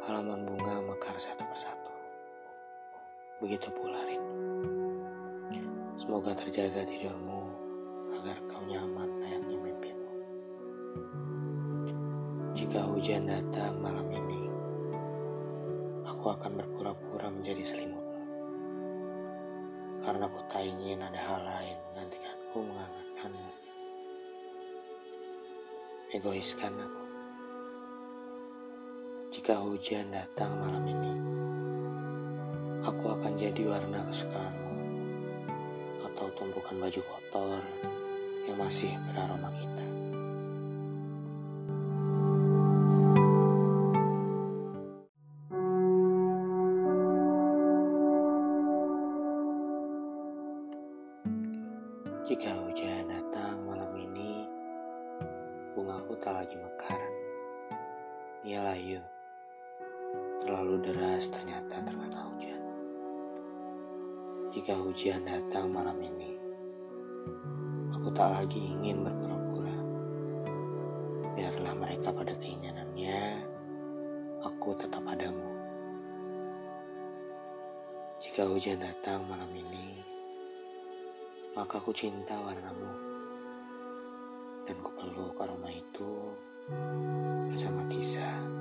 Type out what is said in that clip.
halaman bunga mekar satu persatu. Begitu pula rindu. Semoga terjaga tidurmu agar kau nyaman layaknya mimpimu. Jika hujan datang malam ini, aku akan berpura-pura menjadi selimut. Karena ku tak ingin ada hal lain menggantikanku menghangatkanmu. Egois kan aku. Jika hujan datang malam ini, aku akan jadi warna kesukaanmu atau tumpukan baju kotor yang masih beraroma kita. Jika hujan datang malam ini, bungaku tak lagi mekar. Ia layu. Terlalu deras ternyata terkena hujan. Jika hujan datang malam ini, aku tak lagi ingin berpura-pura. Biarlah mereka pada keinginannya, aku tetap padamu. Jika hujan datang malam ini, maka aku cinta warnamu. Dan ku peluk aroma itu bersama kisah.